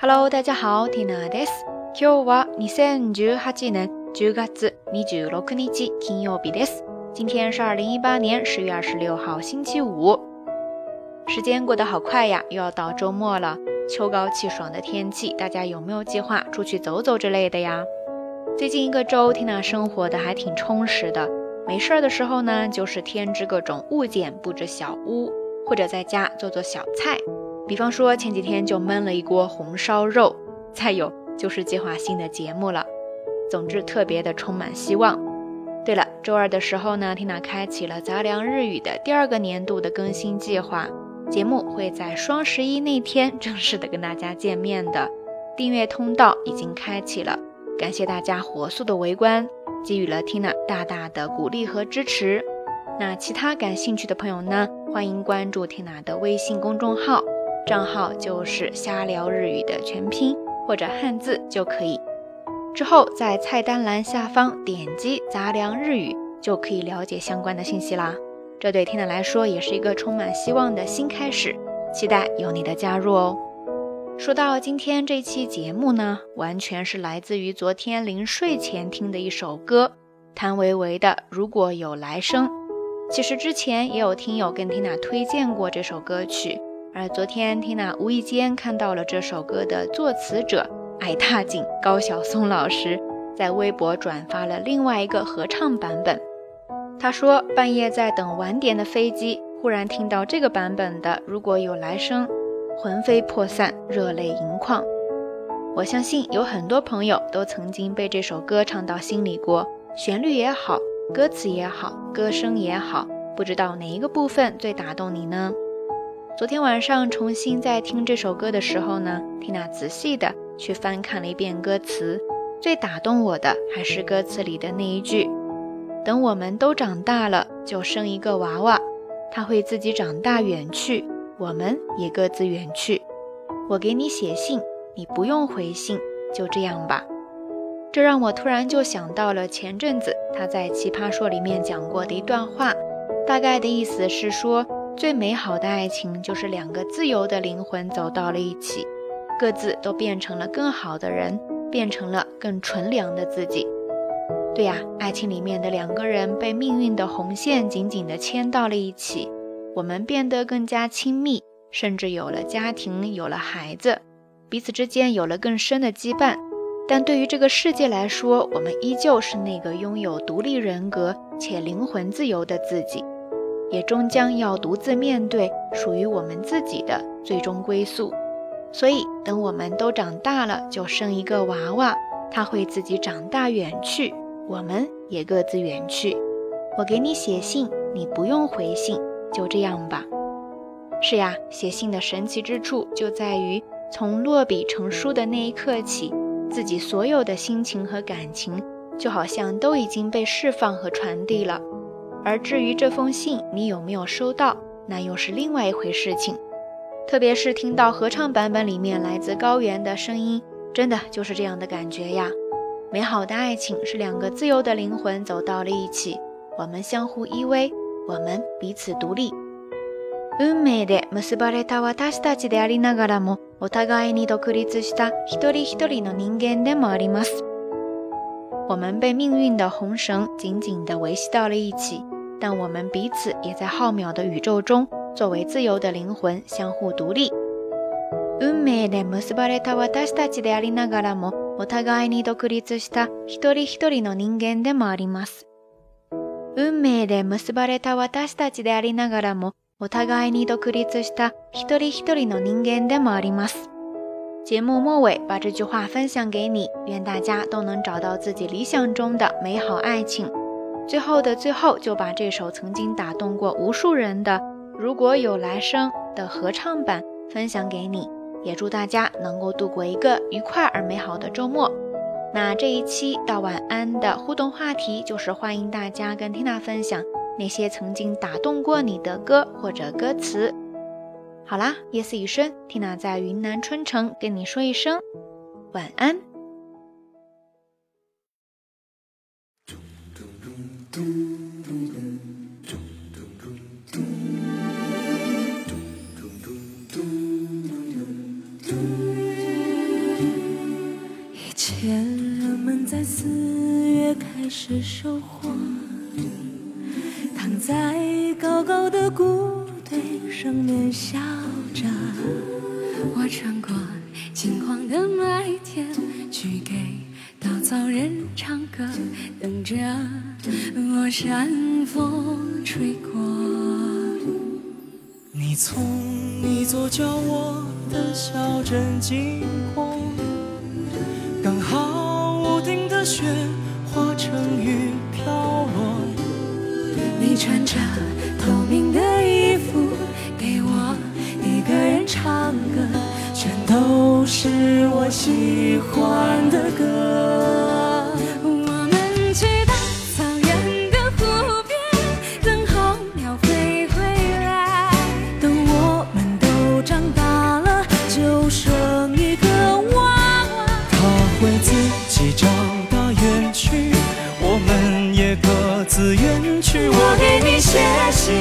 Hello，大家好，Tina です。今日は二千十八年十月二十六日金曜日です。今天是二零一八年十月二十六号星期五。时间过得好快呀，又要到周末了。秋高气爽的天气，大家有没有计划出去走走之类的呀？最近一个周，Tina 生活的还挺充实的。没事儿的时候呢，就是添置各种物件，布置小屋，或者在家做做小菜。 比方说前几天就焖了一锅红烧肉，再有就是计划新的节目了。总之特别的充满希望。对了，周二的时候呢，Tina 开启了杂粮日语的第二个年度的更新计划，节目会在双十一那天正式的跟大家见面的。订阅通道已经开启了，感谢大家火速的围观，给予了 Tina 大大的鼓励和支持。那其他感兴趣的朋友呢，欢迎关注 Tina 的微信公众号。账号就是瞎聊日语的全拼或者汉字就可以。之后在菜单栏下方点击杂粮日语，就可以了解相关的信息啦。这对 Tina 来说也是一个充满希望的新开始，期待有你的加入哦。说到今天这期节目呢，完全是来自于昨天临睡前听的一首歌，谭维维的《如果有来生》。其实之前也有听友跟缇娜推荐过这首歌曲。而昨天，Tina 无意间看到了这首歌的作词者矮大紧高晓松老师在微博转发了另外一个合唱版本。他说，半夜在等晚点的飞机，忽然听到这个版本的《如果有来生》，魂飞魄散，热泪盈眶。我相信有很多朋友都曾经被这首歌唱到心里过，旋律也好，歌词也好，歌声也好，不知道哪一个部分最打动你呢？昨天晚上重新在听这首歌的时候呢，缇娜仔细的去翻看了一遍歌词，最打动我的还是歌词里的那一句：“等我们都长大了，就生一个娃娃，他会自己长大远去，我们也各自远去。我给你写信，你不用回信，就这样吧。”这让我突然就想到了前阵子他在《奇葩说》里面讲过的一段话，大概的意思是说。最美好的爱情就是两个自由的灵魂走到了一起，各自都变成了更好的人，变成了更纯良的自己。对呀，爱情里面的两个人被命运的红线紧紧地牵到了一起，我们变得更加亲密，甚至有了家庭，有了孩子，彼此之间有了更深的羁绊。但对于这个世界来说，我们依旧是那个拥有独立人格且灵魂自由的自己。也终将要独自面对属于我们自己的最终归宿，所以等我们都长大了，就生一个娃娃，他会自己长大远去，我们也各自远去。我给你写信，你不用回信，就这样吧。是呀，写信的神奇之处就在于，从落笔成书的那一刻起，自己所有的心情和感情，就好像都已经被释放和传递了。而至于这封信你有没有收到，那又是另外一回事情。特别是听到合唱版本里面来自高原的声音，真的就是这样的感觉呀！美好的爱情是两个自由的灵魂走到了一起，我们相互依偎，我们彼此独立。運命で結ばれた私たちでありながらも、お互いに独立した一人一人の人間でもあります。我们被命运的红绳紧紧地维系到了一起， 但我们彼此也在浩渺的宇宙中，作为自由的灵魂相互独立。運命で結ばれた私たちでありながらも、お互いに独立した一人一人の人間でもあります。運命で結ばれた私たちでありながらも、お互いに独立した一人一人の人間でもあります。节目末尾，把这句话分享给你，愿大家都能找到自己理想中的美好爱情。 最后的最后，就把这首曾经打动过无数人的《如果有来生》的合唱版分享给你，也祝大家能够度过一个愉快而美好的周末。那这一期到晚安的互动话题就是欢迎大家跟缇娜分享那些曾经打动过你的歌或者歌词。好啦，夜色已深，Tina 在云南春城跟你说一声晚安。以前人们在四月开始收获，躺在高高的谷堆上面笑着。我穿过金黄。人唱歌，等着落。山风吹过。你从一座叫我的小镇经过，刚好屋顶的雪化成雨飘落。你穿着透明的衣服，给我一个人唱歌，全都是我喜欢的歌。去。我给你写信，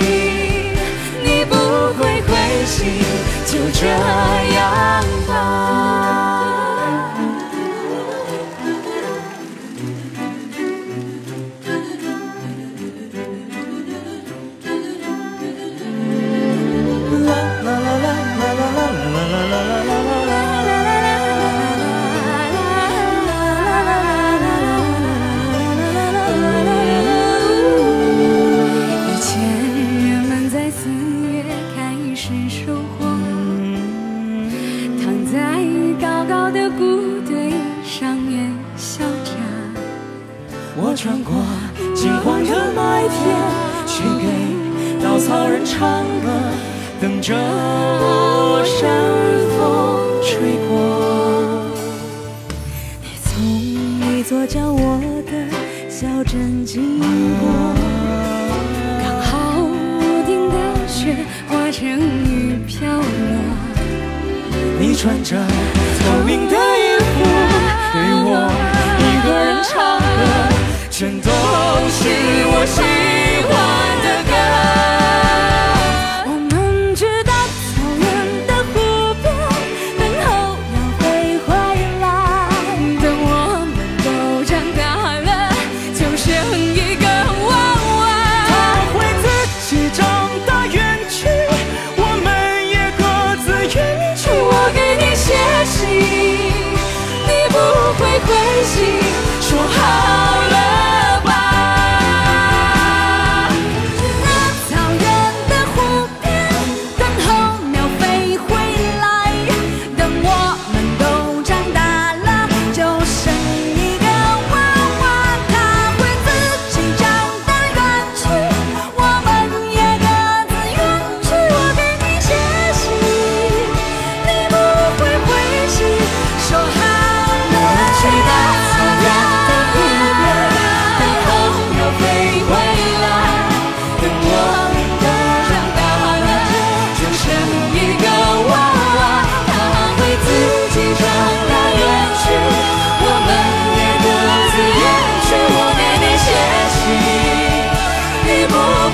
你不会回信，就这样吧。是收获，躺在高高的谷堆上面笑着。我穿过金黄的麦田，去给稻草人唱歌，等着山风吹过。你从一座叫我的小镇经穿着透明的衣服，对我一个人唱歌，全都是我心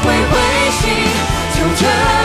会灰心，就这。